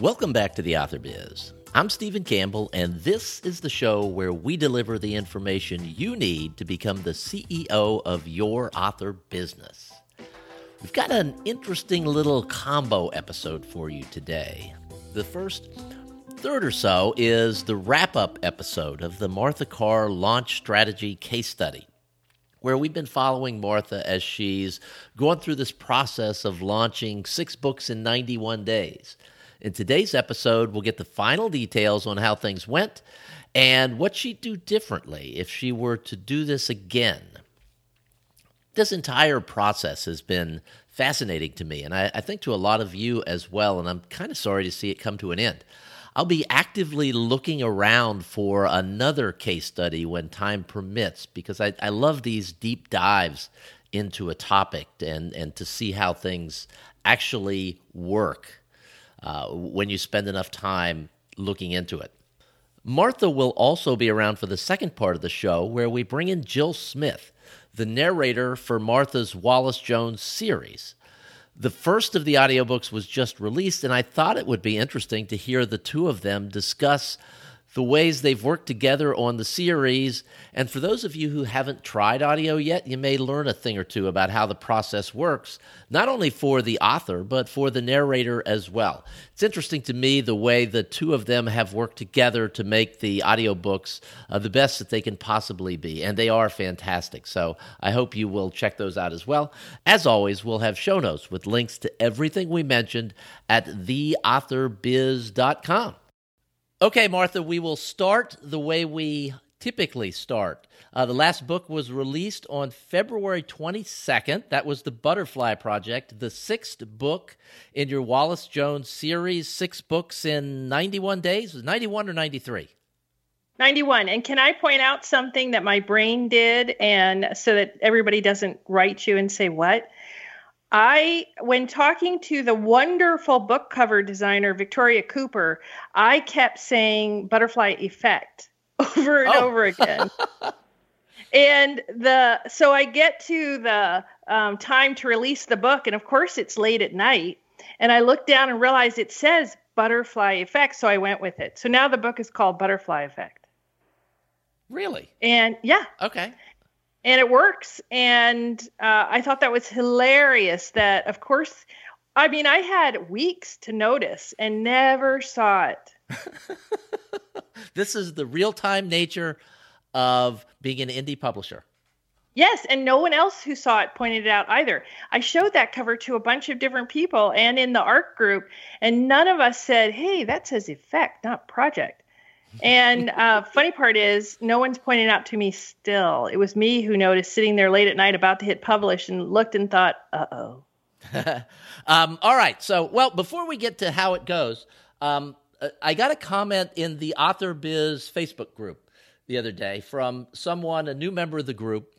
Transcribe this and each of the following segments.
Welcome back to the Author Biz. I'm Stephen Campbell, and this is the show where we deliver the information you need to become the CEO of your author business. We've got an interesting little combo episode for you today. The first third or so is the wrap up episode of the Martha Carr Launch Strategy Case Study where we've been following Martha as she's going through this process of launching six books in 91 days. In today's episode, we'll get the final details on how things went and what she'd do differently if she were to do this again. This entire process has been fascinating to me, and I, I think to a lot of you as well, and I'm kind of sorry to see it come to an end. I'll be actively looking around for another case study when time permits because I, I love these deep dives into a topic and, and to see how things actually work uh, when you spend enough time looking into it. Martha will also be around for the second part of the show, where we bring in Jill Smith, the narrator for Martha's Wallis Jones series. The first of the audiobooks was just released, and I thought it would be interesting to hear the two of them discuss the ways they've worked together on the series. And for those of you who haven't tried audio yet, you may learn a thing or two about how the process works, not only for the author, but for the narrator as well. It's interesting to me the way the two of them have worked together to make the audiobooks uh, the best that they can possibly be. And they are fantastic. So I hope you will check those out as well. As always, we'll have show notes with links to everything we mentioned at theauthorbiz.com. Okay, Martha, we will start the way we typically start. Uh, the last book was released on February 22nd. That was The Butterfly Project, the sixth book in your Wallis Jones series, six books in 91 days. Was 91 or 93? 91. And can I point out something that my brain did and so that everybody doesn't write you and say, What? I, when talking to the wonderful book cover designer Victoria Cooper, I kept saying butterfly effect over and oh. over again. and the so I get to the um, time to release the book, and of course it's late at night. And I look down and realize it says butterfly effect, so I went with it. So now the book is called Butterfly Effect. Really? And yeah. Okay and it works. And uh, I thought that was hilarious. That of course, I mean, I had weeks to notice and never saw it. this is the real time nature of being an indie publisher. Yes, and no one else who saw it pointed it out either. I showed that cover to a bunch of different people and in the art group, and none of us said, "Hey, that says effect, not project." And uh, funny part is, no one's pointing out to me still. It was me who noticed sitting there late at night about to hit publish and looked and thought, uh oh. um, all right. So, well, before we get to how it goes, um, I got a comment in the Author Biz Facebook group the other day from someone, a new member of the group,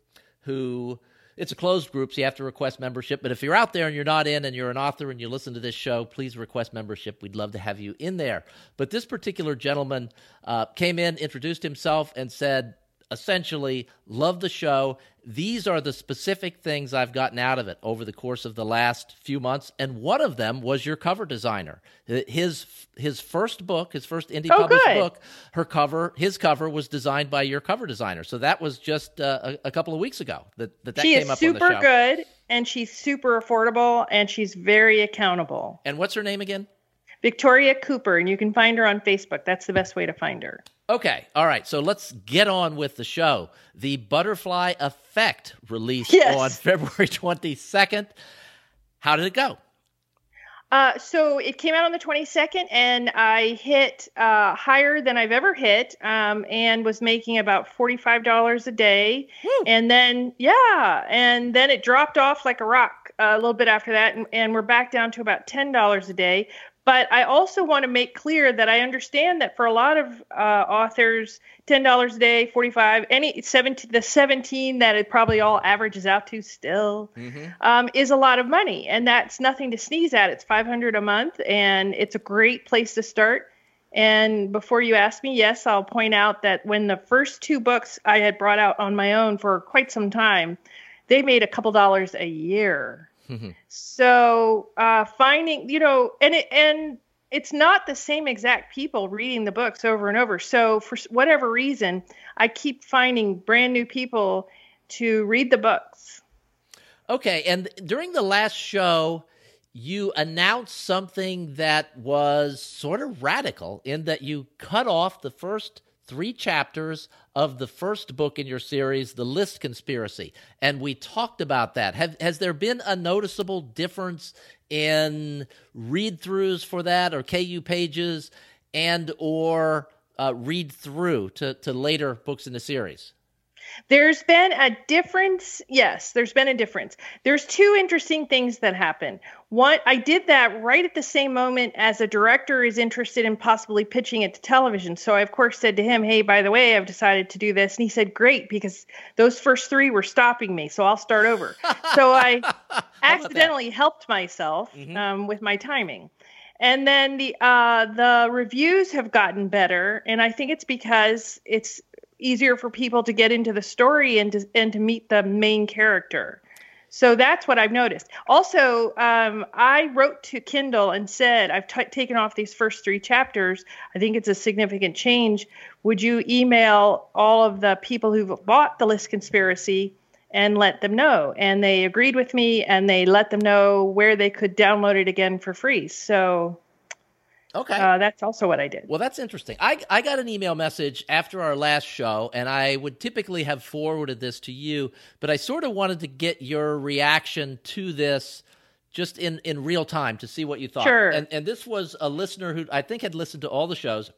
who it's a closed group, so you have to request membership. But if you're out there and you're not in and you're an author and you listen to this show, please request membership. We'd love to have you in there. But this particular gentleman uh, came in, introduced himself, and said, essentially love the show these are the specific things i've gotten out of it over the course of the last few months and one of them was your cover designer his his first book his first indie oh, published good. book her cover his cover was designed by your cover designer so that was just uh, a, a, couple of weeks ago that that, that she came is super good and she's super affordable and she's very accountable and what's her name again Victoria Cooper, and you can find her on Facebook. That's the best way to find her. Okay. All right. So let's get on with the show. The Butterfly Effect released yes. on February 22nd. How did it go? Uh, so it came out on the 22nd, and I hit uh, higher than I've ever hit, um, and was making about $45 a day. Woo. And then, yeah, and then it dropped off like a rock uh, a little bit after that, and, and we're back down to about $10 a day. But I also want to make clear that I understand that for a lot of uh, authors, ten dollars a day, forty-five, any seventeen, the seventeen that it probably all averages out to still mm-hmm. um, is a lot of money, and that's nothing to sneeze at. It's five hundred a month, and it's a great place to start. And before you ask me, yes, I'll point out that when the first two books I had brought out on my own for quite some time, they made a couple dollars a year. So uh, finding, you know, and it, and it's not the same exact people reading the books over and over. So for whatever reason, I keep finding brand new people to read the books. Okay, and during the last show, you announced something that was sort of radical in that you cut off the first three chapters of the first book in your series, The List Conspiracy. And we talked about that. Have, has there been a noticeable difference in read throughs for that or KU pages and or uh, read through to, to later books in the series? There's been a difference. Yes, there's been a difference. There's two interesting things that happen. One, I did that right at the same moment as a director is interested in possibly pitching it to television. So I, of course, said to him, Hey, by the way, I've decided to do this. And he said, Great, because those first three were stopping me. So I'll start over. so I accidentally helped myself mm-hmm. um, with my timing and then the uh, the reviews have gotten better and i think it's because it's easier for people to get into the story and to and to meet the main character. So that's what I've noticed. Also, um, I wrote to Kindle and said, I've t- taken off these first three chapters. I think it's a significant change. Would you email all of the people who've bought the list conspiracy and let them know? And they agreed with me and they let them know where they could download it again for free. So Okay. Uh, that's also what I did. Well, that's interesting. I, I got an email message after our last show, and I would typically have forwarded this to you, but I sort of wanted to get your reaction to this just in, in real time to see what you thought. Sure. And, and this was a listener who I think had listened to all the shows,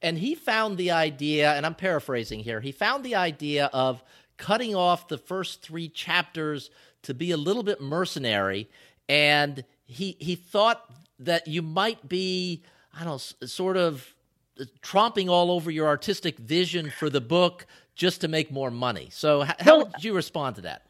and he found the idea, and I'm paraphrasing here, he found the idea of cutting off the first three chapters to be a little bit mercenary, and he, he thought that you might be, I don't know, sort of uh, tromping all over your artistic vision for the book just to make more money. So, how, well, did you respond to that?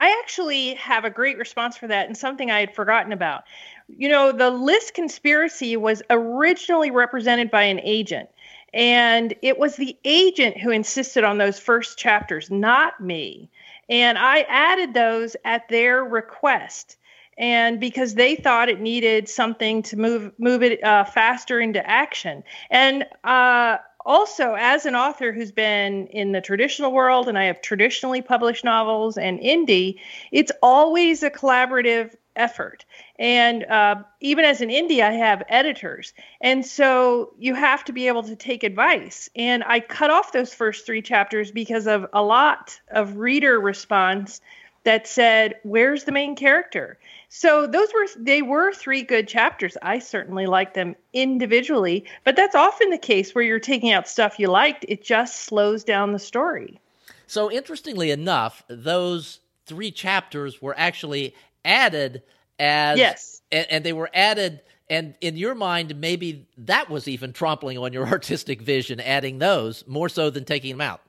I actually have a great response for that and something I had forgotten about. You know, the list conspiracy was originally represented by an agent, and it was the agent who insisted on those first chapters, not me. And I added those at their request and because they thought it needed something to move move it uh, faster into action. And uh, also, as an author who's been in the traditional world, and I have traditionally published novels and indie, it's always a collaborative effort. And uh, even as an indie, I have editors. And so you have to be able to take advice. And I cut off those first three chapters because of a lot of reader response that said, Where's the main character? So those were they were three good chapters. I certainly liked them individually, but that's often the case where you're taking out stuff you liked. It just slows down the story. So interestingly enough, those three chapters were actually added as yes, and, and they were added. And in your mind, maybe that was even trampling on your artistic vision, adding those more so than taking them out.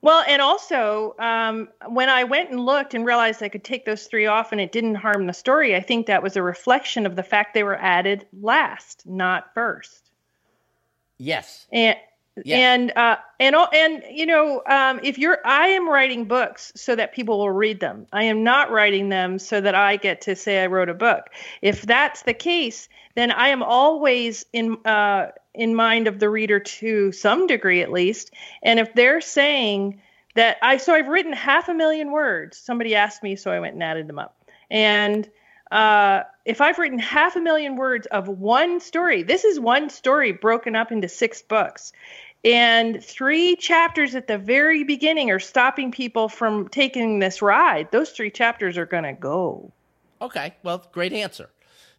Well, and also um, when I went and looked and realized I could take those three off and it didn't harm the story, I think that was a reflection of the fact they were added last, not first. Yes. And yes. and uh, and and you know, um, if you're, I am writing books so that people will read them. I am not writing them so that I get to say I wrote a book. If that's the case, then I am always in. Uh, in mind of the reader to some degree at least. And if they're saying that I so I've written half a million words, somebody asked me, so I went and added them up. And uh, if I've written half a million words of one story, this is one story broken up into six books. And three chapters at the very beginning are stopping people from taking this ride. Those three chapters are going to go. Okay. Well, great answer.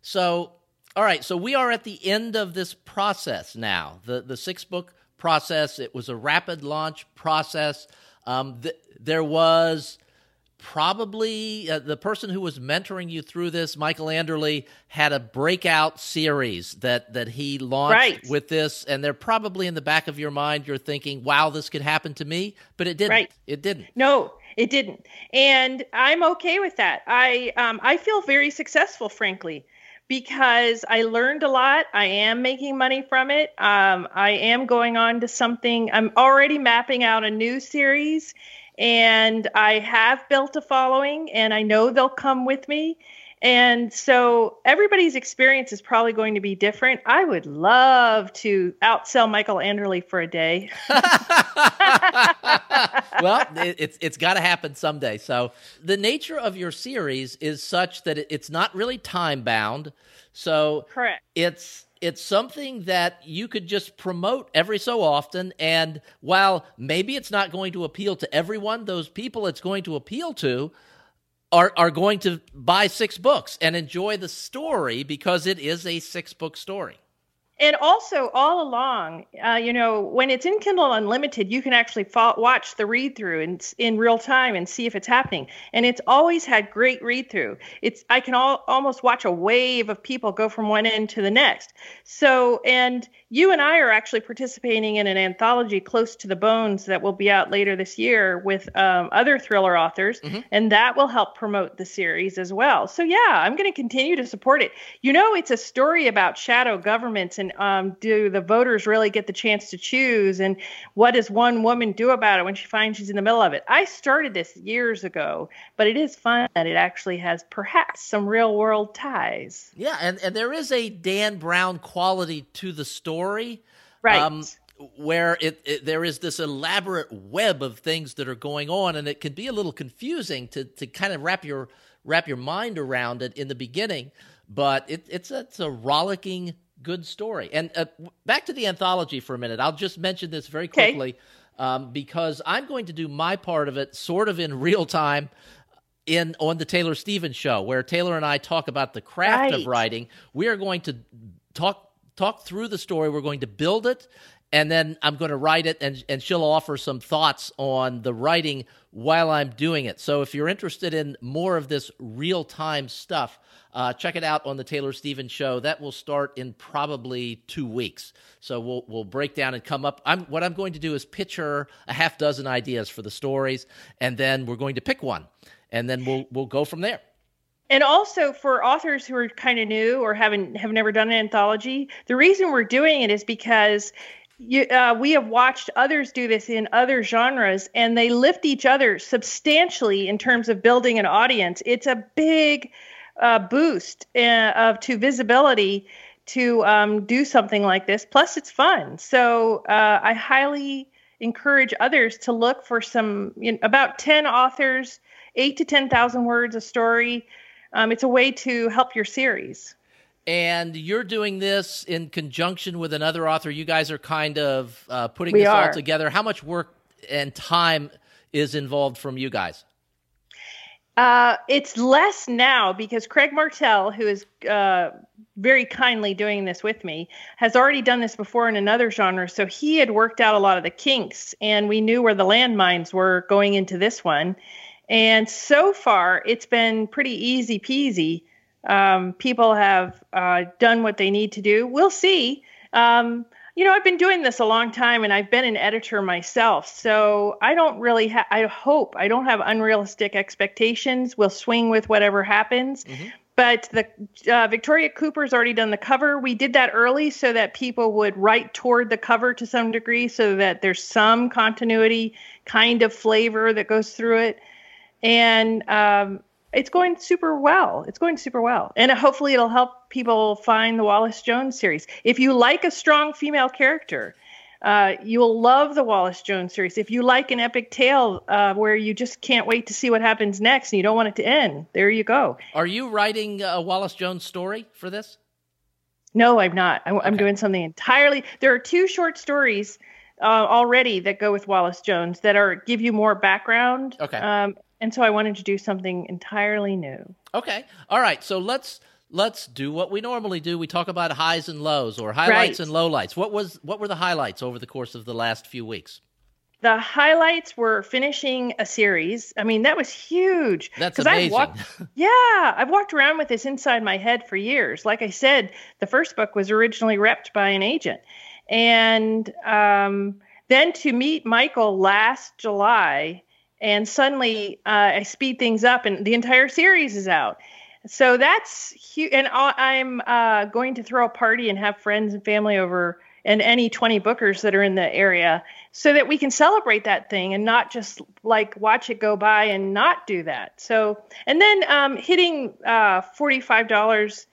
So all right, so we are at the end of this process now. The the six book process. It was a rapid launch process. Um, th- there was probably uh, the person who was mentoring you through this, Michael Anderle, had a breakout series that that he launched right. with this, and they're probably in the back of your mind. You're thinking, "Wow, this could happen to me," but it didn't. Right. It didn't. No, it didn't, and I'm okay with that. I um, I feel very successful, frankly because I learned a lot. I am making money from it. Um, I am going on to something. I'm already mapping out a new series, and I have built a following, and I know they'll come with me. And so everybody's experience is probably going to be different. I would love to outsell Michael Anderle for a day. well, it, it's it's got to happen someday. So the nature of your series is such that it, it's not really time bound. So correct. It's it's something that you could just promote every so often. And while maybe it's not going to appeal to everyone, those people it's going to appeal to are, are going to buy six books and enjoy the story because it is a six book story and also all along uh, you know when it's in kindle unlimited you can actually watch the read through in, in real time and see if it's happening. And it's always had great read through it's i can all, almost watch a wave of people go from one end to the next. So and you and i are actually participating in an anthology close to the bones that will be out later this year with um, other thriller authors mm-hmm. and that will help promote the series as well. So yeah i'm going to continue to support it. You know it's a story about shadow governments and um, do the voters really get the chance to choose and what does one woman do about it when she finds she's in the middle of it? I started this years ago but it is fun that it actually has perhaps some real world ties. Yeah and, and there is a dan brown quality to the story right um, where it, it, there is this elaborate web of things that are going on and it can be a little confusing to to kind of wrap your wrap your mind around it in the beginning but it, it's a, it's a rollicking good story. And uh, back to the anthology for a minute. I'll just mention this very quickly okay. um, because I'm going to do my part of it sort of in real time in on the Taylor Stevens show, where Taylor and I talk about the craft right. of writing. We are going to talk talk through the story. We're going to build it, and then I'm going to write it, and and she'll offer some thoughts on the writing while I'm doing it. So if you're interested in more of this real time stuff, uh, check it out on the Taylor Stevens Show. That will start in probably two weeks. So we'll we'll break down and come up. I'm, what I'm going to do is pitch her a half dozen ideas for the stories, and then we're going to pick one, and then we'll we'll go from there. And also for authors who are kind of new or haven't have never done an anthology, the reason we're doing it is because you, uh, we have watched others do this in other genres, and they lift each other substantially in terms of building an audience. It's a big uh, boost uh, of to visibility to um, do something like this. Plus, it's fun. So uh, I highly encourage others to look for some you know, about ten authors, eight to ten thousand words a story. Um, it's a way to help your series. And you're doing this in conjunction with another author. You guys are kind of uh, putting we this are. all together. How much work and time is involved from you guys? Uh, it's less now because Craig Martelle, who is uh, very kindly doing this with me, has already done this before in another genre. So he had worked out a lot of the kinks, and we knew where the landmines were going into this one. And so far, it's been pretty easy peasy. Um, people have uh, done what they need to do. We'll see. Um, you know, I've been doing this a long time and I've been an editor myself. So I don't really have, I hope I don't have unrealistic expectations. We'll swing with whatever happens. Mm-hmm. But the uh, Victoria Cooper's already done the cover. We did that early so that people would write toward the cover to some degree so that there's some continuity kind of flavor that goes through it. And um, it's going super well. It's going super well. And hopefully it'll help people find the Wallis Jones series. If you like a strong female character, uh, you'll love the Wallis Jones series. If you like an epic tale uh, where you just can't wait to see what happens next and you don't want it to end, there you go. Are you writing a Wallis Jones story for this? No, I'm not. I'm, okay. I'm doing something entirely. There are two short stories uh, already that go with Wallis Jones that are give you more background. Okay. Um, and so I wanted to do something entirely new. Okay. All right. So let's let's do what we normally do. We talk about highs and lows or highlights right. and lowlights. What was what were the highlights over the course of the last few weeks? The highlights were finishing a series. I mean, that was huge. That's amazing. I've walked, yeah, I've walked around with this inside my head for years. Like I said, the first book was originally repped by an agent, and um, then to meet Michael last July and suddenly uh, I speed things up, and the entire series is out. So that's huge. And I'm uh, going to throw a party and have friends and family over and any 20 bookers that are in the area so that we can celebrate that thing and not just like watch it go by and not do that. So, and then um, hitting uh, $45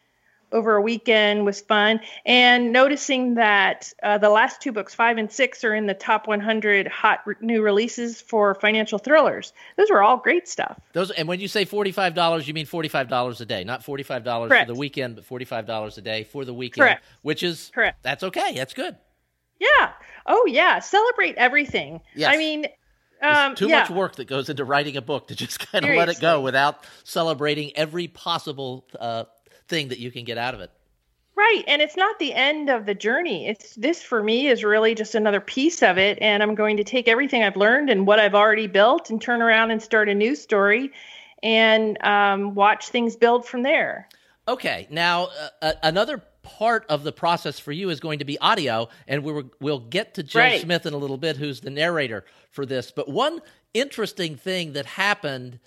over a weekend was fun and noticing that uh, the last two books five and six are in the top 100 hot re- new releases for financial thrillers those were all great stuff those and when you say $45 you mean $45 a day not $45 Correct. for the weekend but $45 a day for the weekend Correct. which is Correct. that's okay that's good yeah oh yeah celebrate everything yes. i mean um, too yeah. much work that goes into writing a book to just kind of let it go without celebrating every possible uh, thing that you can get out of it. Right, and it's not the end of the journey. It's this for me is really just another piece of it, and I'm going to take everything I've learned and what I've already built and turn around and start a new story, and um, watch things build from there. Okay, now uh, another part of the process for you is going to be audio, and we will get to Jill right. Smith in a little bit, who's the narrator for this. But one interesting thing that happened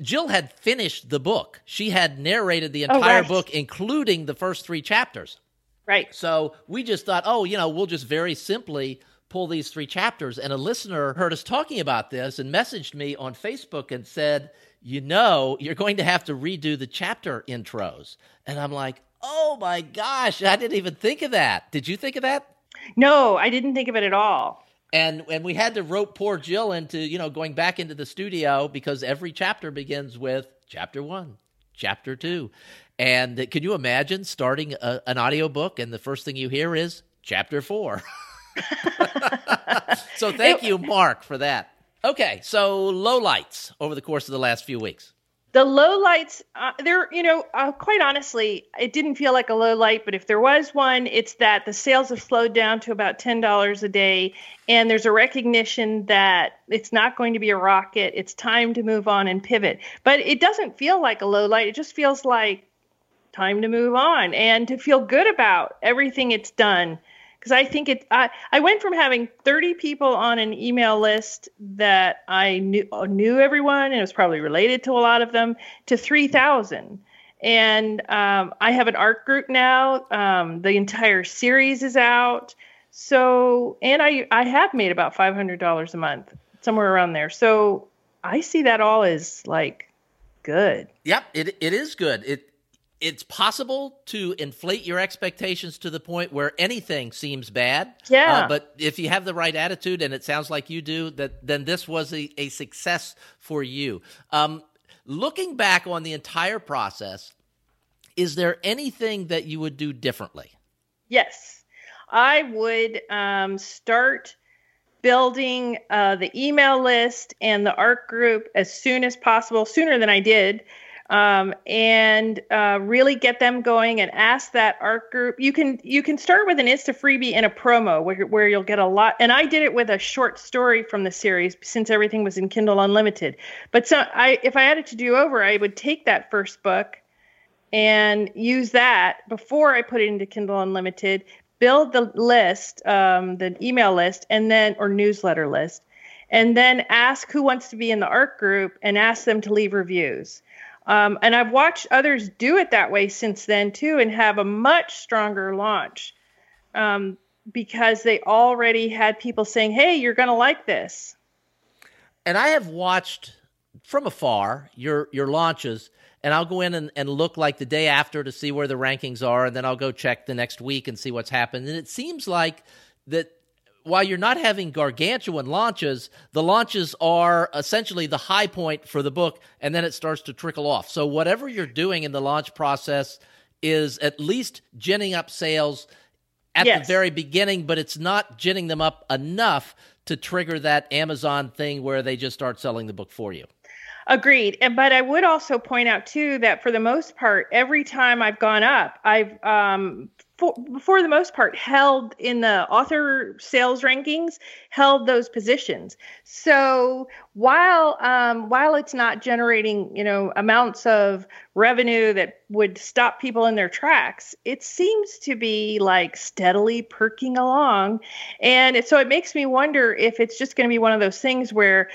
Jill had finished the book. She had narrated the oh, entire oh, right. book, including the first three chapters. Right. So we just thought, oh, you know, we'll just very simply pull these three chapters. And a listener heard us talking about this and messaged me on Facebook and said, you know, you're going to have to redo the chapter intros. And I'm like, oh my gosh, I didn't even think of that. Did you think of that? No, I didn't think of it at all and and we had to rope poor Jill into you know going back into the studio because every chapter begins with chapter one, chapter two, and can you imagine starting a, an audiobook and the first thing you hear is chapter four? so thank you, Mark, for that. Okay, so low lights over the course of the last few weeks the low lights uh, there you know uh, quite honestly it didn't feel like a low light but if there was one it's that the sales have slowed down to about $10 a day and there's a recognition that it's not going to be a rocket. It's time to move on and pivot. But it doesn't feel like a low light. It just feels like time to move on and to feel good about everything it's done because I think it. I I went from having 30 people on an email list that I knew knew everyone and it was probably related to a lot of them to 3,000. And um, I have an art group now. Um, the entire series is out. So, and I I have made about $500 a month, somewhere around there. So I see that all as like good. Yep, it it is good. It it's possible to inflate your expectations to the point where anything seems bad. Yeah. Uh, but if you have the right attitude, and it sounds like you do, that then this was a, a success for you. Um, looking back on the entire process, is there anything that you would do differently? Yes, I would um, start building uh, the email list and the art group as soon as possible, sooner than I did um, and uh, really get them going and ask that art group. You can you can start with an Instafreebie and a promo where, where you'll get a lot. And I did it with a short story from the series since everything was in Kindle Unlimited. But so I if I had it to do over, I would take that first book and use that before I put it into Kindle Unlimited. Build the list, um, the email list, and then or newsletter list, and then ask who wants to be in the art group and ask them to leave reviews um, and I've watched others do it that way since then too, and have a much stronger launch um, because they already had people saying, "Hey, you're going to like this." And I have watched from afar your your launches, and I'll go in and, and look like the day after to see where the rankings are, and then I'll go check the next week and see what's happened. And it seems like that while you're not having gargantuan launches, the launches are essentially the high point for the book, and then it starts to trickle off. So, whatever you're doing in the launch process is at least ginning up sales at yes. the very beginning, but it's not ginning them up enough to trigger that Amazon thing where they just start selling the book for you. Agreed. And but I would also point out too that for the most part, every time I've gone up, I've um, for, for the most part held in the author sales rankings held those positions so while um, while it's not generating you know amounts of revenue that would stop people in their tracks it seems to be like steadily perking along and it, so it makes me wonder if it's just going to be one of those things where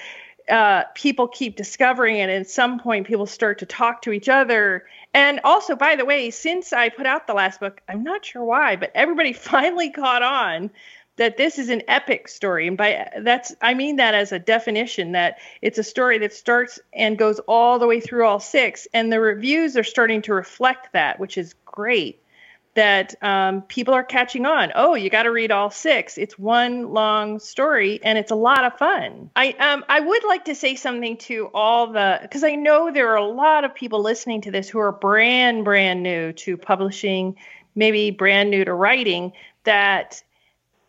uh, people keep discovering it. And at some point, people start to talk to each other. And also, by the way, since I put out the last book, I'm not sure why, but everybody finally caught on that this is an epic story and by that's i mean that as a definition that it's a story that starts and goes all the way through all six and the reviews are starting to reflect that which is great that um, people are catching on. Oh you got to read all six. It's one long story and it's a lot of fun. I um, i would like to say something to all the because i know there are a lot of people listening to this who are brand brand new to publishing maybe brand new to writing that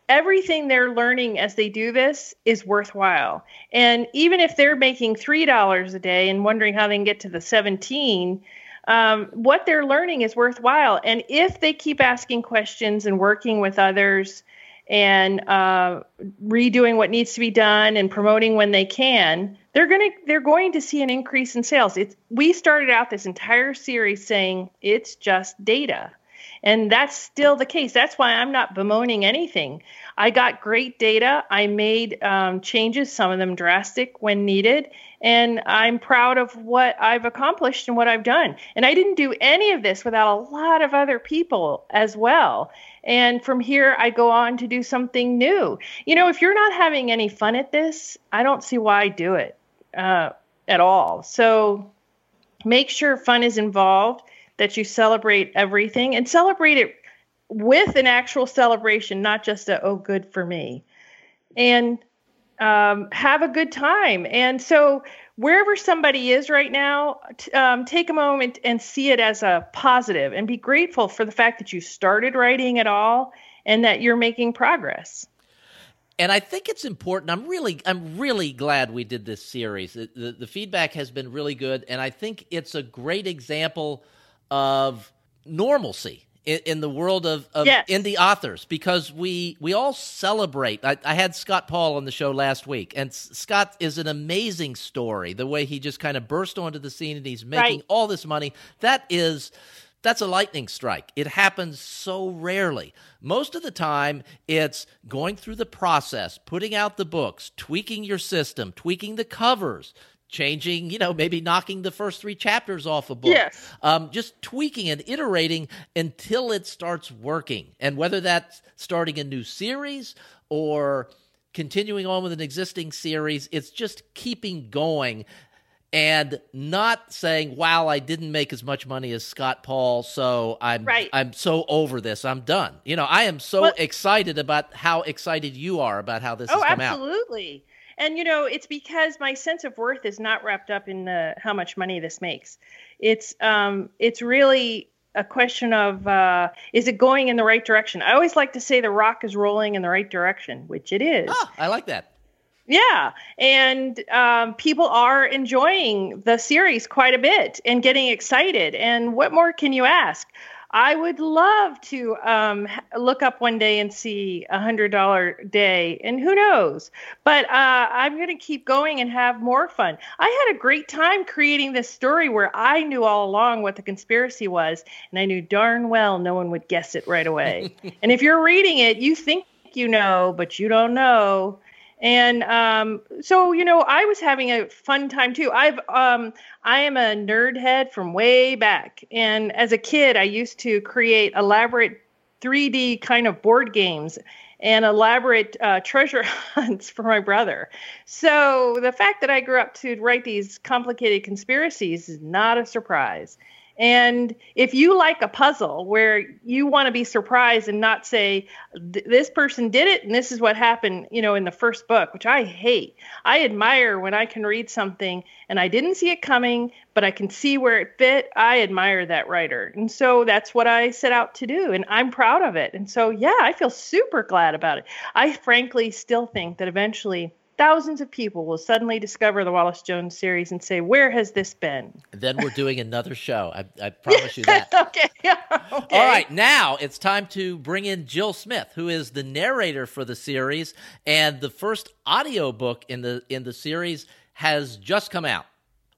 everything they're learning as they do this is worthwhile. And even if they're making $3 a day and wondering how they can get to the 17, um, what they're learning is worthwhile. And if they keep asking questions and working with others and uh, redoing what needs to be done and promoting when they can, they're gonna they're going to see an increase in sales. It's we started out this entire series saying it's just data. And that's still the case. That's why I'm not bemoaning anything. I got great data. I made um, changes, some of them drastic when needed. And I'm proud of what I've accomplished and what I've done. And I didn't do any of this without a lot of other people as well. And from here, I go on to do something new. You know, if you're not having any fun at this, I don't see why I do it uh, at all. So make sure fun is involved that you celebrate everything and celebrate it with an actual celebration, not just a, oh, good for me. And um, have a good time. And so, wherever somebody is right now, t- um, take a moment and see it as a positive and be grateful for the fact that you started writing at all and that you're making progress. And I think it's important. I'm really, I'm really glad we did this series. The, the, the feedback has been really good, and I think it's a great example of normalcy in, in the world of, of yes. indie authors because we we all celebrate. I, I, had Scott Paul on the show last week, and Scott is an amazing story. The way he just kind of burst onto the scene and he's making right. all this money. That is that's a lightning strike. It happens so rarely. Most of the time, it's going through the process, putting out the books, tweaking your system, tweaking the covers, changing, you know, maybe knocking the first three chapters off a book. Yes. Um, just tweaking and iterating until it starts working. And whether that's starting a new series or continuing on with an existing series, it's just keeping going and not saying, "Wow, I didn't make as much money as Scott Paul, so I'm right. I'm so over this. I'm done." You know, I am so well, excited about how excited you are about how this oh, has come absolutely. out. Absolutely. And you know, it's because my sense of worth is not wrapped up in the how much money this makes. It's um it's really a question of uh, is it going in the right direction? I always like to say the rock is rolling in the right direction, which it is. Ah, I like that. Yeah, and um, people are enjoying the series quite a bit and getting excited. And what more can you ask? I would love to um, look up one day and see a hundred dollar day, and who knows? But uh, I'm going to keep going and have more fun. I had a great time creating this story where I knew all along what the conspiracy was, and I knew darn well no one would guess it right away. and if you're reading it, you think you know, but you don't know. And um, so, you know, I was having a fun time too. I've um, I am a nerd head from way back, and as a kid, I used to create elaborate 3D kind of board games and elaborate uh, treasure hunts for my brother. So the fact that I grew up to write these complicated conspiracies is not a surprise. And if you like a puzzle where you want to be surprised and not say, this person did it and this is what happened, you know, in the first book, which I hate. I admire when I can read something and I didn't see it coming, but I can see where it fit. I admire that writer. And so that's what I set out to do. And I'm proud of it. And so, yeah, I feel super glad about it. I frankly still think that eventually thousands of people will suddenly discover the Wallis Jones series and say, "Where has this been?" Then we're doing another show. I, I promise you that. okay. okay. All right. Now it's time to bring in Jill Smith, who is the narrator for the series, and the first audio book in the in the series has just come out.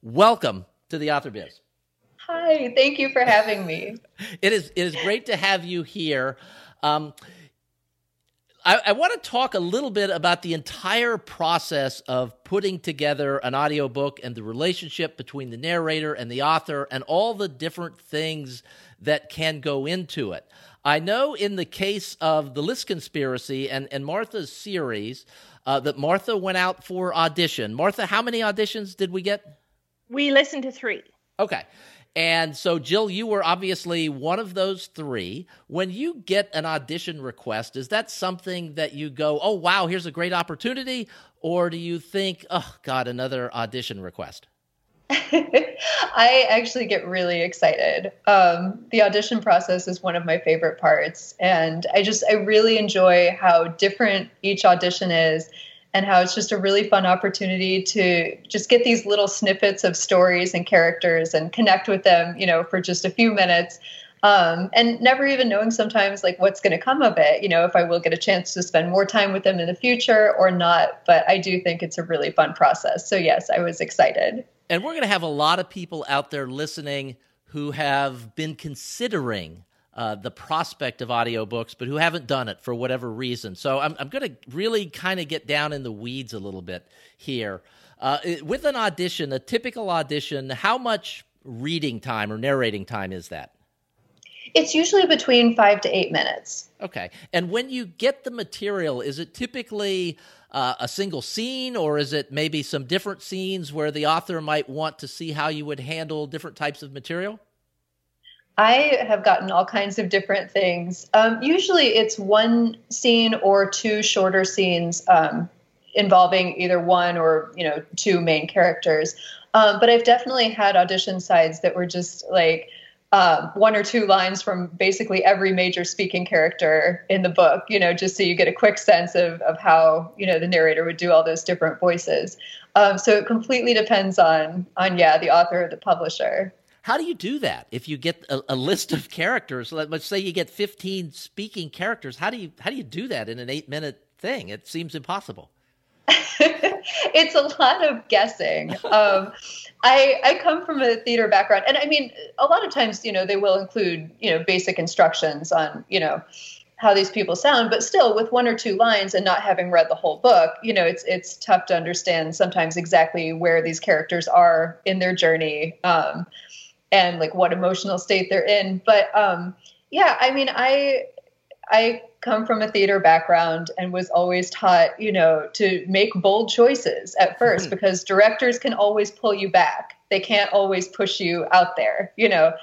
Welcome to the Author Biz. Hi. Thank you for having me. it is it is great to have you here. Um, I, I want to talk a little bit about the entire process of putting together an audiobook and the relationship between the narrator and the author and all the different things that can go into it. I know in the case of the List Conspiracy and, and Martha's series uh, that Martha went out for audition. Martha, how many auditions did we get? We listened to three. Okay. And so, Jill, you were obviously one of those three. When you get an audition request, is that something that you go, oh, wow, here's a great opportunity? Or do you think, oh, God, another audition request? I actually get really excited. Um, the audition process is one of my favorite parts. And I just, I really enjoy how different each audition is and how it's just a really fun opportunity to just get these little snippets of stories and characters and connect with them, you know, for just a few minutes. Um, and never even knowing sometimes like what's going to come of it, you know, if I will get a chance to spend more time with them in the future or not. But I do think it's a really fun process. So, yes, I was excited. And we're going to have a lot of people out there listening who have been considering uh, the prospect of audiobooks, but who haven't done it for whatever reason. So I'm, I'm going to really kind of get down in the weeds a little bit here. Uh, with an audition, a typical audition, how much reading time or narrating time is that? It's usually between five to eight minutes. Okay. And when you get the material, is it typically uh, a single scene or is it maybe some different scenes where the author might want to see how you would handle different types of material? I have gotten all kinds of different things. Um, usually it's one scene or two shorter scenes um, involving either one or you know two main characters. Um, but I've definitely had audition sides that were just like uh, one or two lines from basically every major speaking character in the book, you know, just so you get a quick sense of, of how, you know, the narrator would do all those different voices. Um, so it completely depends on, on, yeah, the author or the publisher. How do you do that? If you get a, a list of characters, let's say you get 15 speaking characters, how do you how do you do that in an 8-minute thing? It seems impossible. it's a lot of guessing. Um, I I come from a theater background, and I mean, a lot of times, you know, they will include you know basic instructions on you know how these people sound, but still, with one or two lines and not having read the whole book, you know, it's it's tough to understand sometimes exactly where these characters are in their journey. Um, and like what emotional state they're in. But um, yeah, I mean, I I come from a theater background and was always taught, you know, to make bold choices at 1st mm-hmm. because directors can always pull you back. They can't always push you out there, you know.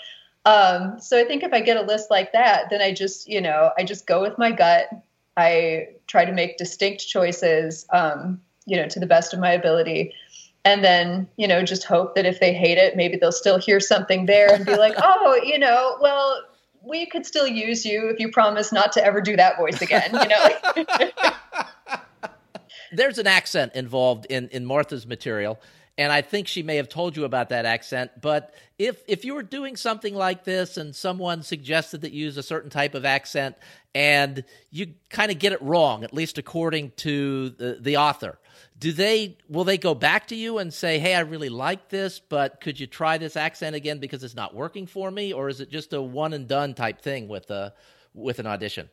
Um, so I think if I get a list like that, then I just, you know, I just go with my gut. I try to make distinct choices, um, you know, to the best of my ability and then you know just hope that if they hate it maybe they'll still hear something there and be like oh you know well we could still use you if you promise not to ever do that voice again you know? There's an accent involved in in martha's material and I think she may have told you about that accent. But if if you were doing something like this and someone suggested that you use a certain type of accent and you kind of get it wrong, at least according to the, the author, do they will they go back to you and say hey i really like this but could you try this accent again because it's not working for me or is it just a one and done type thing with a with an audition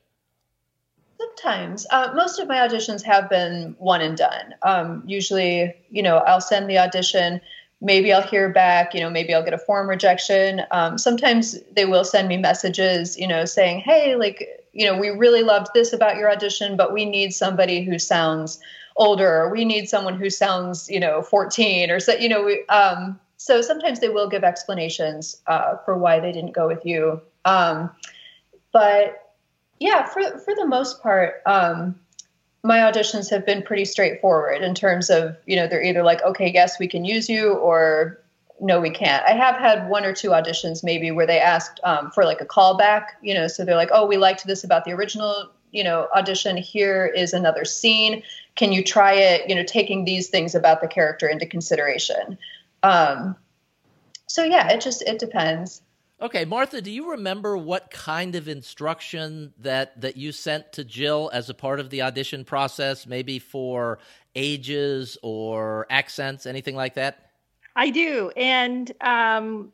sometimes. Uh, most of my auditions have been one and done. Um, usually you know i'll send the audition. Maybe i'll hear back you know maybe i'll get a form rejection. Um, sometimes they will send me messages you know saying hey like you know we really loved this about your audition but we need somebody who sounds older or we need someone who sounds you know 14 or so you know we, um, so sometimes they will give explanations uh, for why they didn't go with you. Um, but yeah for for the most part um, my auditions have been pretty straightforward in terms of you know they're either like okay yes we can use you or no we can't. I have had one or two auditions maybe where they asked um, for like a callback you know so they're like oh we liked this about the original you know audition. Here is another scene. Can you try it? You know taking these things about the character into consideration. Um, so yeah it just it depends okay martha do you remember what kind of instruction that that you sent to jill as a part of the audition process maybe for ages or accents anything like that i do and um,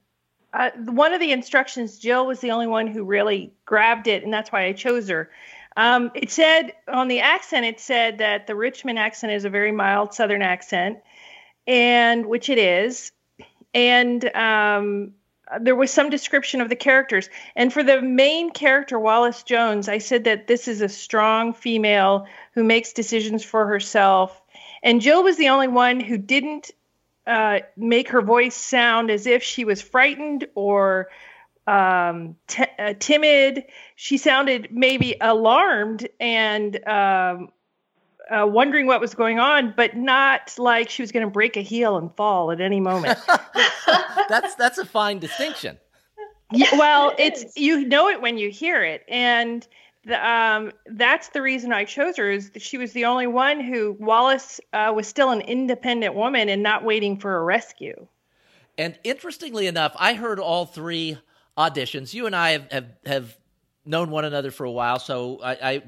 uh, one of the instructions jill was the only one who really grabbed it and that's why i chose her Um, it said on the accent, it said that the Richmond accent is a very mild Southern accent, and which it is. And um, there was some description of the characters. And for the main character, Wallis Jones, I said that this is a strong female who makes decisions for herself. And Jill was the only one who didn't uh, make her voice sound as if she was frightened or um, t- uh, timid. She sounded maybe alarmed and um, uh, wondering what was going on, but not like she was going to break a heel and fall at any moment. that's that's a fine distinction. Yeah, well, it it's you know it when you hear it, and the, um, that's the reason I chose her. Is she was the only one who Wallis uh, was still an independent woman and not waiting for a rescue. And interestingly enough, I heard all three auditions. You and I have have, have known one another for a while, so I, I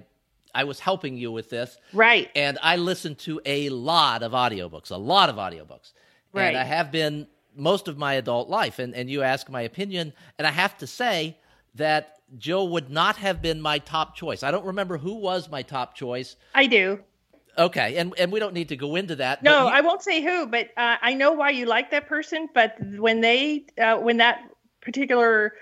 I was helping you with this. Right. And I listen to a lot of audiobooks, a lot of audiobooks. Right. And I have been most of my adult life. And, and you ask my opinion. And I have to say that Jill would not have been my top choice. I don't remember who was my top choice. I do. Okay, and and we don't need to go into that. No, you, I won't say who, but uh, I know why you like that person. But when they, uh, when that particular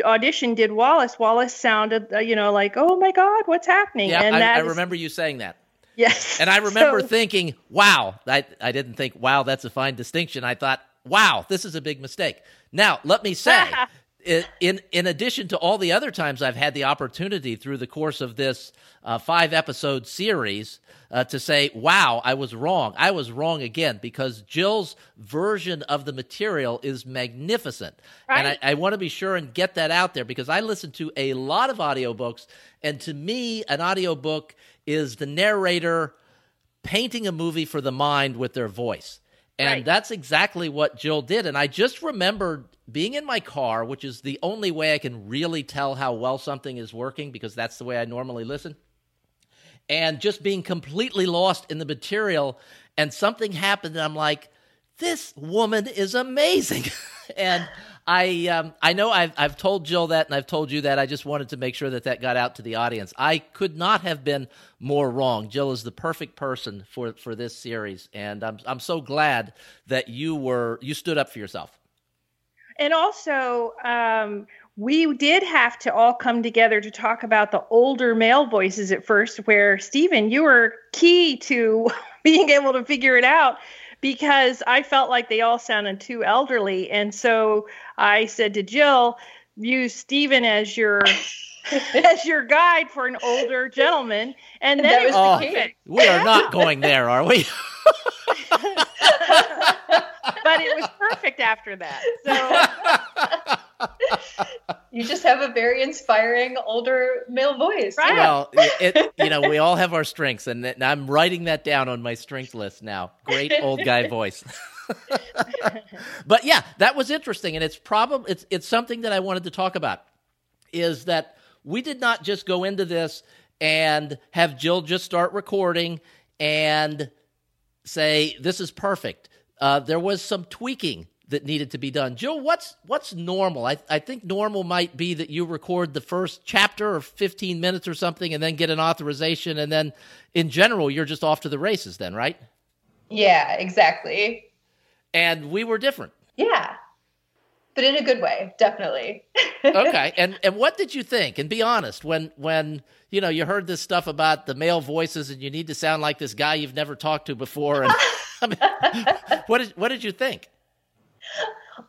audition did Wallis, Wallis sounded, uh, you know, like, oh my God, what's happening? Yeah, and I, I remember you saying that. Yes. And I remember so, thinking, wow, I, I didn't think, wow, that's a fine distinction. I thought, wow, this is a big mistake. Now, let me say, in in addition to all the other times I've had the opportunity through the course of this uh, five episode series uh, to say, "Wow, I was wrong. I was wrong again," because Jill's version of the material is magnificent, right. and I, I want to be sure and get that out there because I listen to a lot of audiobooks, and to me, an audiobook is the narrator painting a movie for the mind with their voice. And right. that's exactly what Jill did. And I just remembered being in my car, which is the only way I can really tell how well something is working because that's the way I normally listen, and just being completely lost in the material. And something happened, and I'm like, this woman is amazing. and I um, I know I've I've told Jill that and I've told you that. I just wanted to make sure that that got out to the audience. I could not have been more wrong. Jill is the perfect person for for this series, and I'm I'm so glad that you were you stood up for yourself. And also, um, we did have to all come together to talk about the older male voices at first. Where Stephen, you were key to being able to figure it out because I felt like they all sounded too elderly. And so I said to Jill, use Stephen as your as your guide for an older gentleman. And then it was oh, the We are not going there, are we? but it was perfect after that. So you just have a very inspiring older male voice. Right. Well, it, you know, we all have our strengths, and I'm writing that down on my strength list now. Great old guy voice. but yeah, that was interesting, and it's probably it's it's something that I wanted to talk about. Is that we did not just go into this and have Jill just start recording and say this is perfect. Uh, there was some tweaking that needed to be done. Jill, what's what's normal? I, I think normal might be that you record the first chapter or 15 minutes or something and then get an authorization and then in general you're just off to the races then, right? Yeah, exactly. And we were different. Yeah. But in a good way, definitely. okay. And and what did you think? And be honest, when when you know you heard this stuff about the male voices and you need to sound like this guy you've never talked to before and I mean, what did what did you think?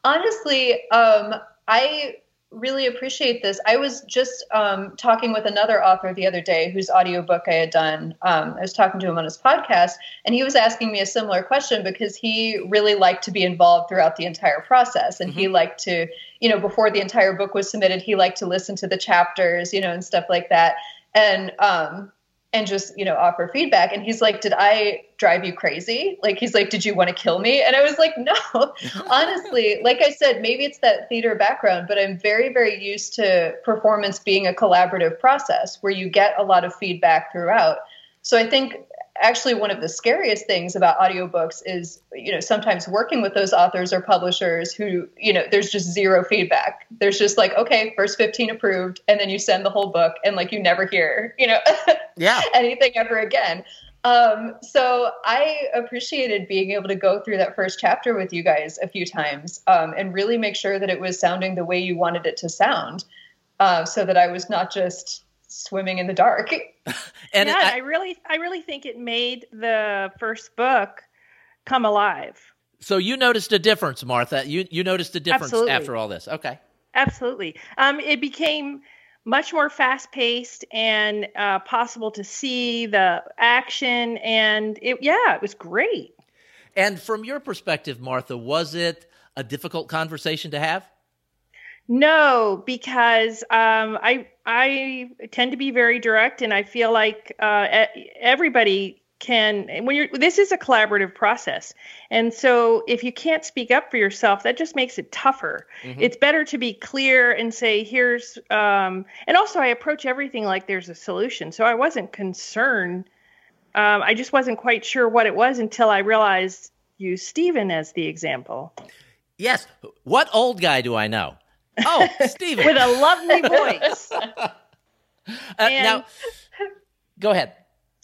Honestly, um, I really appreciate this. I was just um, talking with another author the other day whose audiobook I had done. Um, I was talking to him on his podcast, and he was asking me a similar question because he really liked to be involved throughout the entire process. And mm-hmm. he liked to, you know, before the entire book was submitted, he liked to listen to the chapters, you know, and stuff like that. And um, and just you know offer feedback. And he's like did i drive you crazy? Like he's like did you want to kill me? And i was like no. Honestly like i said maybe it's that theater background but i'm very very used to performance being a collaborative process where you get a lot of feedback throughout. So i think actually one of the scariest things about audiobooks is you know sometimes working with those authors or publishers who you know there's just zero feedback. There's just like okay first 15 approved and then you send the whole book and like you never hear you know yeah. anything ever again. Um, so I appreciated being able to go through that first chapter with you guys a few times um, and really make sure that it was sounding the way you wanted it to sound, uh, so that I was not just swimming in the dark. and yeah, I, I really, I really think it made the first book come alive. So you noticed a difference, Martha. You you noticed a difference Absolutely. after all this. Okay. Absolutely. Um, it became much more fast paced and uh, possible to see the action. And it, yeah, it was great. And from your perspective, Martha, was it a difficult conversation to have? No, because um, I I tend to be very direct, and I feel like uh, everybody can when you're this is a collaborative process. And so if you can't speak up for yourself that just makes it tougher. Mm-hmm. it's better to be clear and say here's um, and also i approach everything like there's a solution. So i wasn't concerned um, i just wasn't quite sure what it was until i realized you, stephen as the example. Yes. What old guy do i know oh stephen with a lovely voice. Uh, and, now go ahead.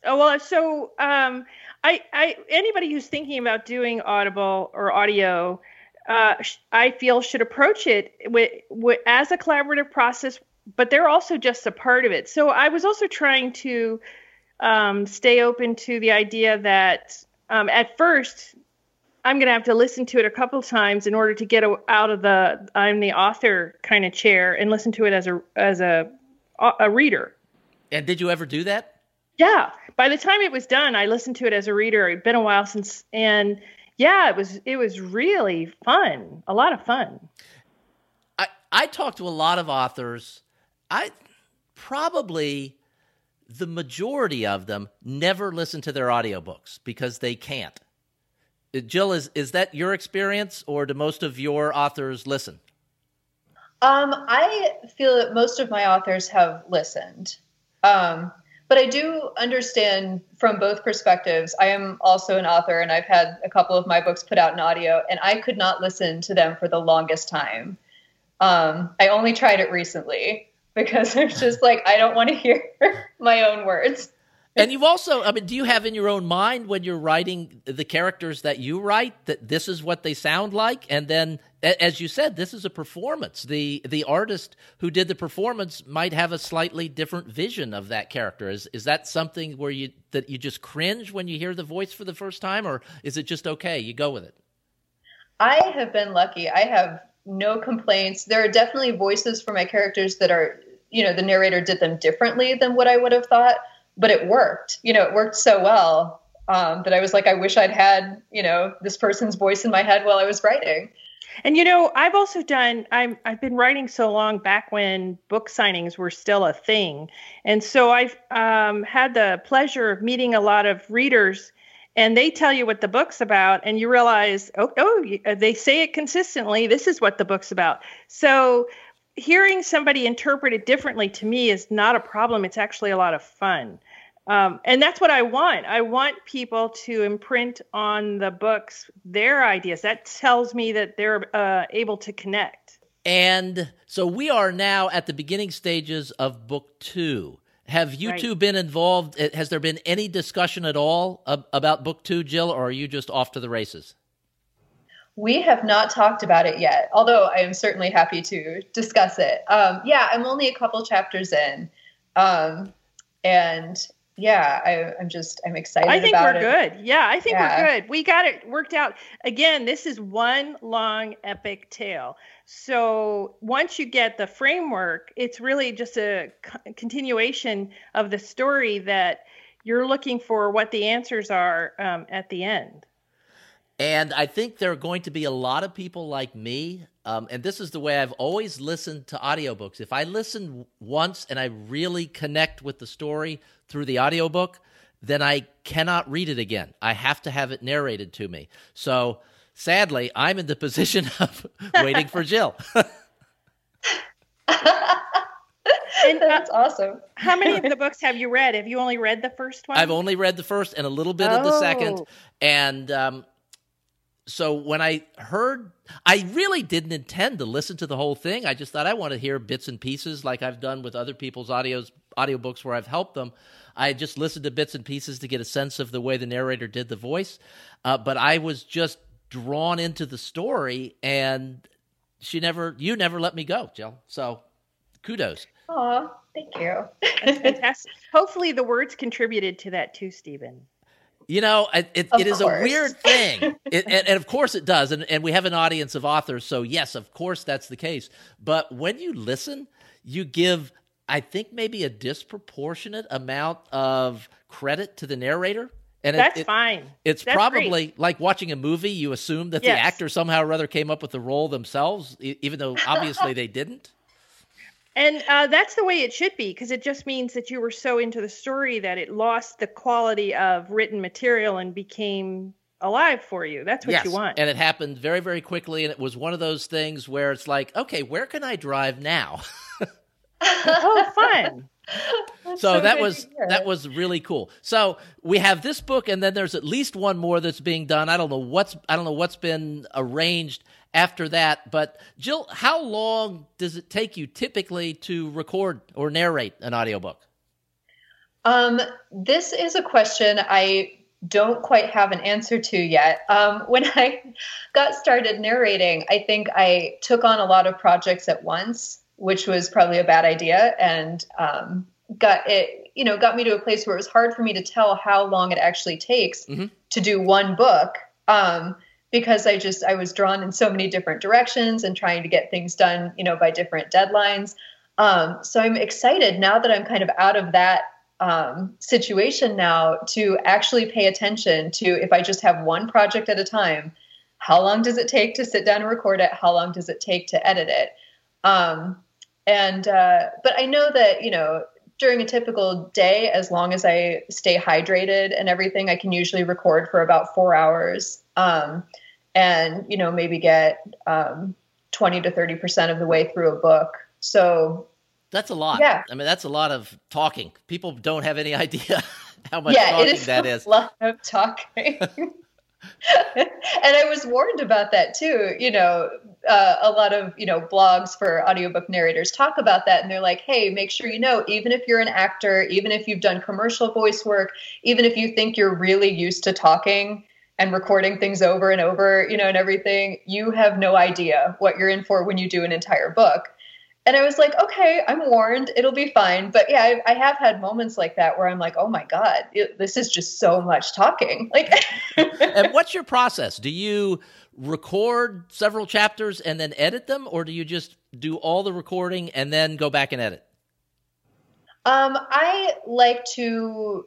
Oh well, so um, I, I anybody who's thinking about doing Audible or audio, uh, I feel should approach it with, with, as a collaborative process, but they're also just a part of it. So I was also trying to um, stay open to the idea that um, at first I'm going to have to listen to it a couple times in order to get out of the I'm the author kind of chair and listen to it as a as a a reader. And did you ever do that? Yeah. By the time it was done, I listened to it as a reader. It'd been a while since, and yeah, it was it was really fun. A lot of fun. I I talked to a lot of authors. I probably the majority of them never listen to their audiobooks because they can't. Jill, is is that your experience, or do most of your authors listen? Um, I feel that most of my authors have listened. Um, but I do understand from both perspectives. I am also an author and I've had a couple of my books put out in audio, and I could not listen to them for the longest time. Um, I only tried it recently because it's just like, I don't want to hear my own words. And you've also, I mean, do you have in your own mind when you're writing the characters that you write that this is what they sound like? And then, as you said, this is a performance. The the artist who did the performance might have a slightly different vision of that character. Is is that something where you that you just cringe when you hear the voice for the first time, or is it just okay? You go with it. I have been lucky. I have no complaints. There are definitely voices for my characters that are, you know, the narrator did them differently than what I would have thought but it worked. You know, it worked so well um, that I was like, I wish I'd had, you know, this person's voice in my head while I was writing. And you know, I've also done. I'm I've been writing so long back when book signings were still a thing, and so I've um, had the pleasure of meeting a lot of readers, and they tell you what the book's about, and you realize, oh, oh, they say it consistently. This is what the book's about. So hearing somebody interpret it differently to me is not a problem. It's actually a lot of fun. Um, and that's what I want. I want people to imprint on the books their ideas. That tells me that they're uh, able to connect. And so we are now at the beginning stages of book two. Have you right. two been involved? Has there been any discussion at all about book two, Jill, or are you just off to the races? We have not talked about it yet, although I am certainly happy to discuss it. Um, yeah, I'm only a couple chapters in. Um, and yeah, I, am just I'm excited. I think we're it. good. Yeah, I think yeah. we're good. We got it worked out. Again, this is one long epic tale. So once you get the framework, it's really just a continuation of the story that you're looking for what the answers are um, at the end. And I think there are going to be a lot of people like me. Um, and this is the way I've always listened to audiobooks. If I listen once and I really connect with the story through the audiobook, then I cannot read it again. I have to have it narrated to me. So sadly, I'm in the position of waiting for Jill. and, That's awesome. how many of the books have you read? Have you only read the first one? I've only read the first and a little bit oh. of the second. Oh. And um, so when I heard, I really didn't intend to listen to the whole thing. I just thought I want to hear bits and pieces, like I've done with other people's audios, audiobooks where I've helped them. I just listened to bits and pieces to get a sense of the way the narrator did the voice. Uh, but I was just drawn into the story, and she never, you never let me go, Jill. So kudos. Aw, thank you. That's fantastic. Hopefully, the words contributed to that too, Stephen. You know, it, it, it is a weird thing. It, and, and, of course it does. And, and we have an audience of authors. So, yes, of course that's the case. But when you listen, you give, I think, maybe a disproportionate amount of credit to the narrator. And that's fine. It's that's probably great. like watching a movie. You assume that yes. the actor somehow or other came up with the role themselves, even though obviously they didn't. And uh, that's the way it should be because it just means that you were so into the story that it lost the quality of written material and became alive for you. That's what yes. you want. And it happened very, very quickly. And it was one of those things where it's like, okay, where can I drive now? oh, fun. so, so that was that was really cool. So we have this book, and then there's at least one more that's being done. I don't know what's I don't know what's been arranged after that. But Jill, how long does it take you typically to record or narrate an audiobook? Um, this is a question I don't quite have an answer to yet. Um, when I got started narrating, I think I took on a lot of projects at once, which was probably a bad idea, and um, got it. You know, got me to a place where it was hard for me to tell how long it actually takes mm-hmm. to do one book. Um, because I just I was drawn in so many different directions and trying to get things done, you know, by different deadlines. Um, so I'm excited now that I'm kind of out of that um, situation now to actually pay attention to if I just have one project at a time, how long does it take to sit down and record it? How long does it take to edit it? Um, and uh, but I know that you know during a typical day, as long as I stay hydrated and everything, I can usually record for about four hours. Um, and you know maybe get um, 20 to 30 percent of the way through a book. So that's a lot. yeah. I mean that's a lot of talking. People don't have any idea how much yeah, talking it is that is. a lot of talking. And I was warned about that too. You know, uh, a lot of you know blogs for audiobook narrators talk about that, and they're like, "Hey, make sure you know, even if you're an actor, even if you've done commercial voice work, even if you think you're really used to talking, and recording things over and over, you know, and everything, you have no idea what you're in for when you do an entire book. And I was like, okay, I'm warned. It'll be fine. But yeah, I, I have had moments like that where I'm like, oh my God, it, this is just so much talking. Like, and what's your process? Do you record several chapters and then edit them, or do you just do all the recording and then go back and edit? Um, I like to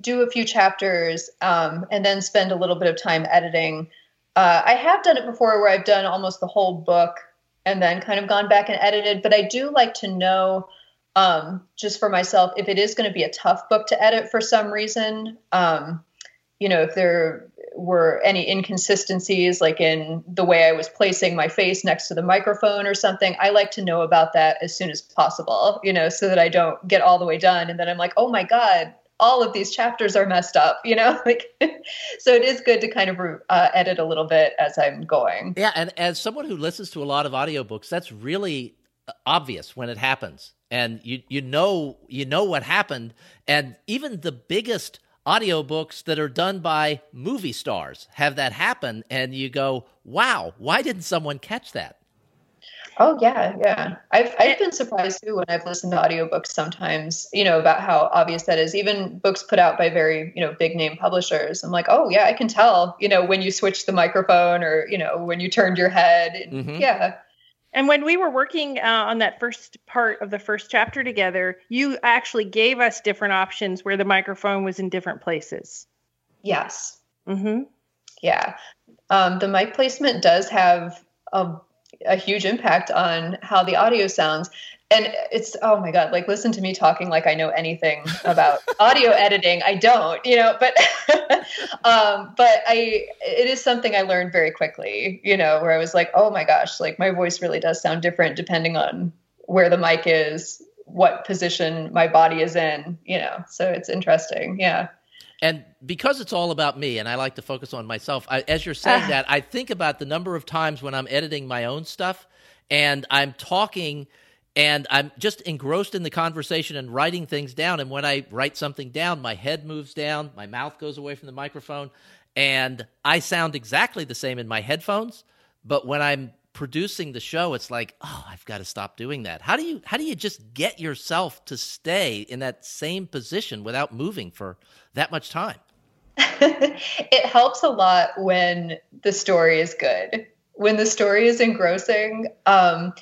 do a few chapters um, and then spend a little bit of time editing. Uh, I have done it before where I've done almost the whole book and then kind of gone back and edited, but I do like to know um, just for myself if it is going to be a tough book to edit for some reason. Um, you know, if there were any inconsistencies, like in the way I was placing my face next to the microphone or something, I like to know about that as soon as possible, you know, so that I don't get all the way done and then I'm like, oh my God, all of these chapters are messed up you know like so it is good to kind of uh, edit a little bit as i'm going. Yeah and as someone who listens to a lot of audiobooks that's really uh, obvious when it happens. And you you know you know what happened. And even the biggest audiobooks that are done by movie stars have that happen and you go wow why didn't someone catch that Oh yeah, yeah. I've I've been surprised too when I've listened to audiobooks sometimes, you know, about how obvious that is. Even books put out by very, you know, big name publishers. I'm like, oh yeah, I can tell, you know, when you switched the microphone or, you know, when you turned your head. Mm-hmm. Yeah. And when we were working uh, on that first part of the first chapter together, you actually gave us different options where the microphone was in different places. Yes. Mm-hmm. Yeah. Um, the mic placement does have a a huge impact on how the audio sounds and it's oh my god like listen to me talking like i know anything about audio editing i don't you know but um but i it is something i learned very quickly you know where i was like oh my gosh like my voice really does sound different depending on where the mic is what position my body is in, you know. So it's interesting. Yeah. And because it's all about me and I like to focus on myself, I, as you're saying ah. that, I think about the number of times when I'm editing my own stuff and I'm talking and I'm just engrossed in the conversation and writing things down. And when I write something down, my head moves down, my mouth goes away from the microphone, and I sound exactly the same in my headphones. But when I'm producing the show, it's like, oh, I've got to stop doing that. How do you how do you just get yourself to stay in that same position without moving for that much time? it helps a lot when the story is good. When the story is engrossing, um,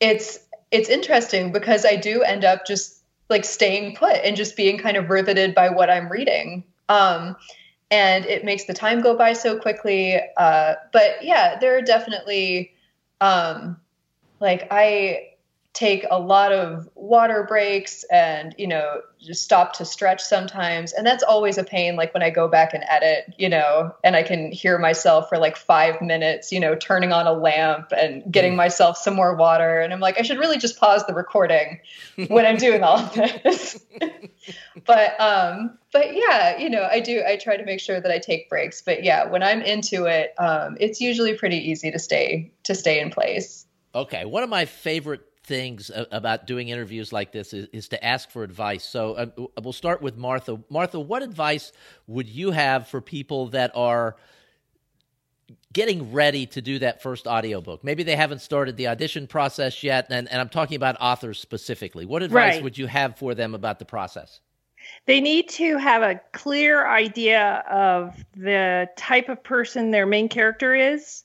it's it's interesting because I do end up just like staying put and just being kind of riveted by what I'm reading. Um, and it makes the time go by so quickly. Uh, but yeah, there are definitely um, like I take a lot of water breaks and you know just stop to stretch sometimes. And that's always a pain like when i go back and edit you know and i can hear myself for like five minutes you know turning on a lamp and getting mm. myself some more water. And i'm like i should really just pause the recording when i'm doing all of this. But um but yeah you know i do i try to make sure that i take breaks. But yeah when i'm into it um it's usually pretty easy to stay to stay in place. Okay one of my favorite things about doing interviews like this is, is to ask for advice. So uh, we'll start with Martha. Martha, what advice would you have for people that are getting ready to do that first audiobook? Maybe they haven't started the audition process yet, and, and I'm talking about authors specifically. What advice right. would you have for them about the process? They need to have a clear idea of the type of person their main character is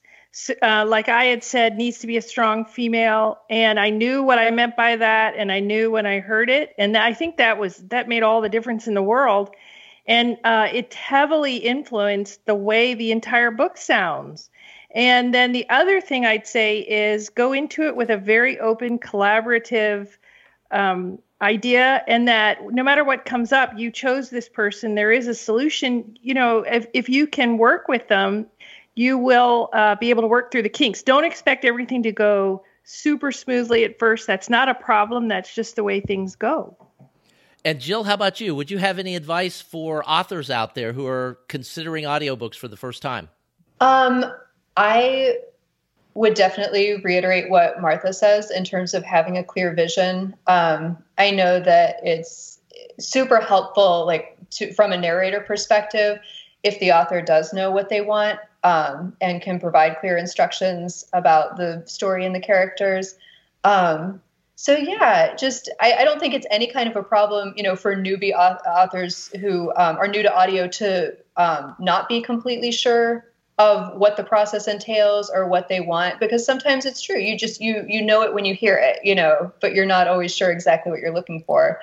uh, like I had said, needs to be a strong female, and I knew what I meant by that, and I knew when I heard it, and I think that was that made all the difference in the world, and uh, it heavily influenced the way the entire book sounds. And then the other thing I'd say is go into it with a very open, collaborative um, idea, and that no matter what comes up, you chose this person. There is a solution. You know, if if you can work with them you will uh, be able to work through the kinks. Don't expect everything to go super smoothly at first. That's not a problem. That's just the way things go. And Jill, how about you? Would you have any advice for authors out there who are considering audiobooks for the first time? Um, I would definitely reiterate what Martha says in terms of having a clear vision. Um, I know that it's super helpful, like to, from a narrator perspective, if the author does know what they want um, and can provide clear instructions about the story and the characters. Um, so yeah, just I, I, don't think it's any kind of a problem, you know, for newbie authors who um, are new to audio to um, not be completely sure of what the process entails or what they want because sometimes it's true you just you you know it when you hear it you know but you're not always sure exactly what you're looking for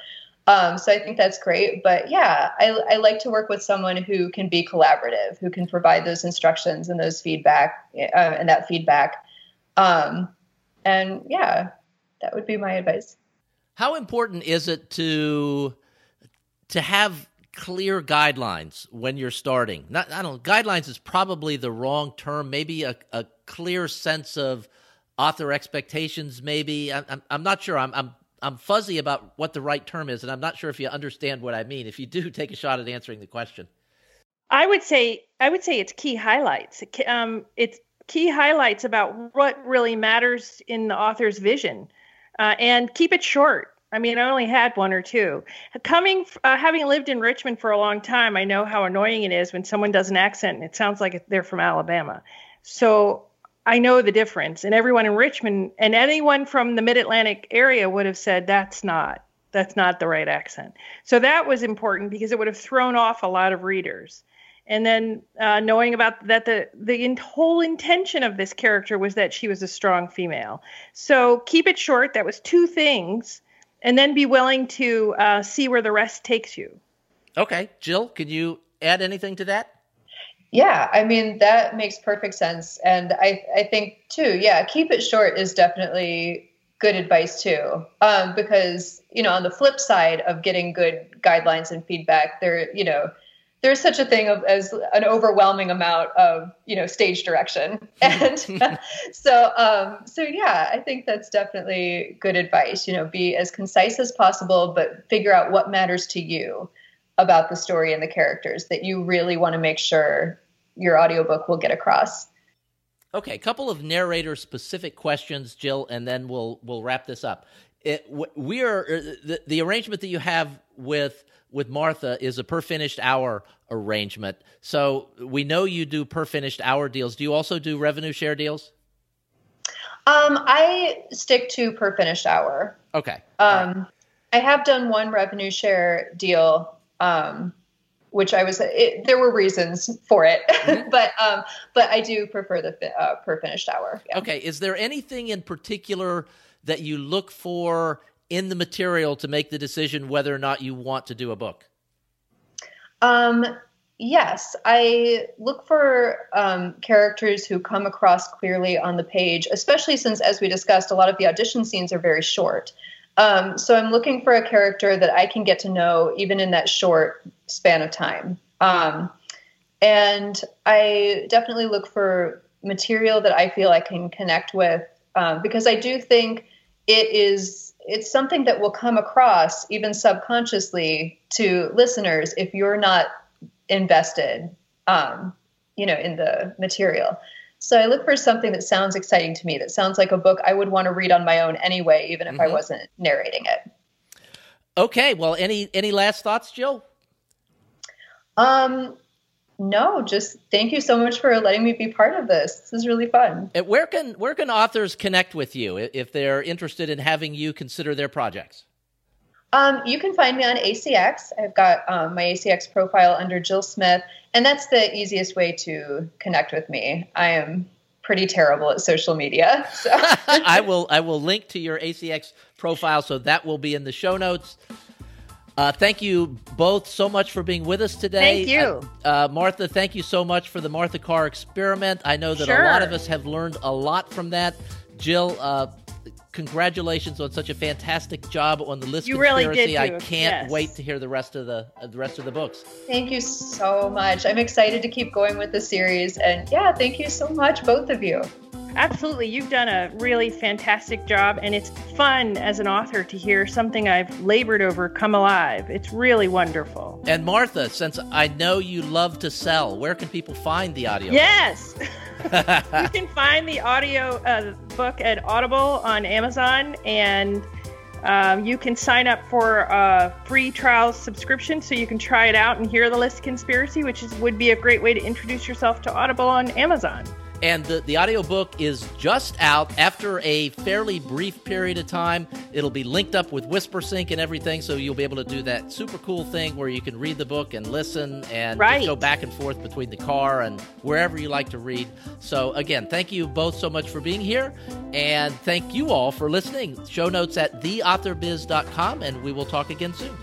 um, so I think that's great. But yeah, I, I, like to work with someone who can be collaborative, who can provide those instructions and those feedback uh, and that feedback. Um, and yeah, that would be my advice. How important is it to to have clear guidelines when you're starting? Not, I don't. Guidelines is probably the wrong term. Maybe a, a clear sense of author expectations. Maybe I'm, I'm, I'm not sure. I'm, I'm I'm fuzzy about what the right term is, and I'm not sure if you understand what I mean. If you do, take a shot at answering the question. I would say I would say it's key highlights. Um, it's key highlights about what really matters in the author's vision, uh, and keep it short. I mean, I only had one or two. Coming, uh, having lived in Richmond for a long time, I know how annoying it is when someone does an accent and it sounds like they're from Alabama. So I know the difference. And everyone in Richmond and anyone from the Mid Atlantic area would have said that's not that's not the right accent. So that was important because it would have thrown off a lot of readers. And then uh, knowing about that the the whole intention of this character was that she was a strong female. So keep it short. That was two things, and then be willing to uh, see where the rest takes you. Okay, Jill, can you add anything to that? Yeah, I mean that makes perfect sense, and I I think too. Yeah, keep it short is definitely good advice too, um, because you know on the flip side of getting good guidelines and feedback, there you know there's such a thing of, as an overwhelming amount of you know stage direction. And so um, so yeah i think that's definitely good advice you know be as concise as possible but figure out what matters to you about the story and the characters that you really want to make sure your audiobook will get across okay a couple of narrator specific questions jill and then we'll we'll wrap this up it, we are uh, the, the arrangement that you have with with Martha is a per finished hour arrangement. So we know you do per finished hour deals. Do you also do revenue share deals? Um, I stick to per finished hour. Okay. Um, right. I have done one revenue share deal, um, which I was. It, there were reasons for it, mm-hmm. but um, but I do prefer the uh, per finished hour. Yeah. Okay. Is there anything in particular that you look for in the material to make the decision whether or not you want to do a book? Um, yes, I look for um, characters who come across clearly on the page, especially since, as we discussed, a lot of the audition scenes are very short. Um, so I'm looking for a character that I can get to know even in that short span of time. Um, and I definitely look for material that I feel I can connect with um, because I do think it is it's something that will come across even subconsciously to listeners if you're not invested um, you know in the material so i look for something that sounds exciting to me that sounds like a book i would want to read on my own anyway even if mm-hmm. i wasn't narrating it okay well any any last thoughts jill um no, just thank you so much for letting me be part of this. This is really fun. And where can where can authors connect with you if they're interested in having you consider their projects? Um, you can find me on ACX. I've got um, my ACX profile under Jill Smith, and that's the easiest way to connect with me. I am pretty terrible at social media. So. I will I will link to your ACX profile, so that will be in the show notes. Uh, thank you both so much for being with us today. Thank you. Uh, uh, Martha, thank you so much for the Martha Carr experiment. I know that sure. a lot of us have learned a lot from that. Jill, uh, congratulations on such a fantastic job on the list you conspiracy. Really did I can't yes. wait to hear the rest of the uh, the rest of the books. Thank you so much. I'm excited to keep going with the series and yeah, thank you so much both of you. Absolutely. You've done a really fantastic job, and it's fun as an author to hear something I've labored over come alive. It's really wonderful. And Martha, since I know you love to sell, where can people find the audio? Yes. you can find the audio uh, book at Audible on Amazon, and um, you can sign up for a free trial subscription so you can try it out and hear the list conspiracy, which is, would be a great way to introduce yourself to Audible on Amazon. And the, the audiobook is just out after a fairly brief period of time. It'll be linked up with WhisperSync and everything, so you'll be able to do that super cool thing where you can read the book and listen and right. go back and forth between the car and wherever you like to read. So, again, thank you both so much for being here, and thank you all for listening. Show notes at theauthorbiz.com, and we will talk again soon.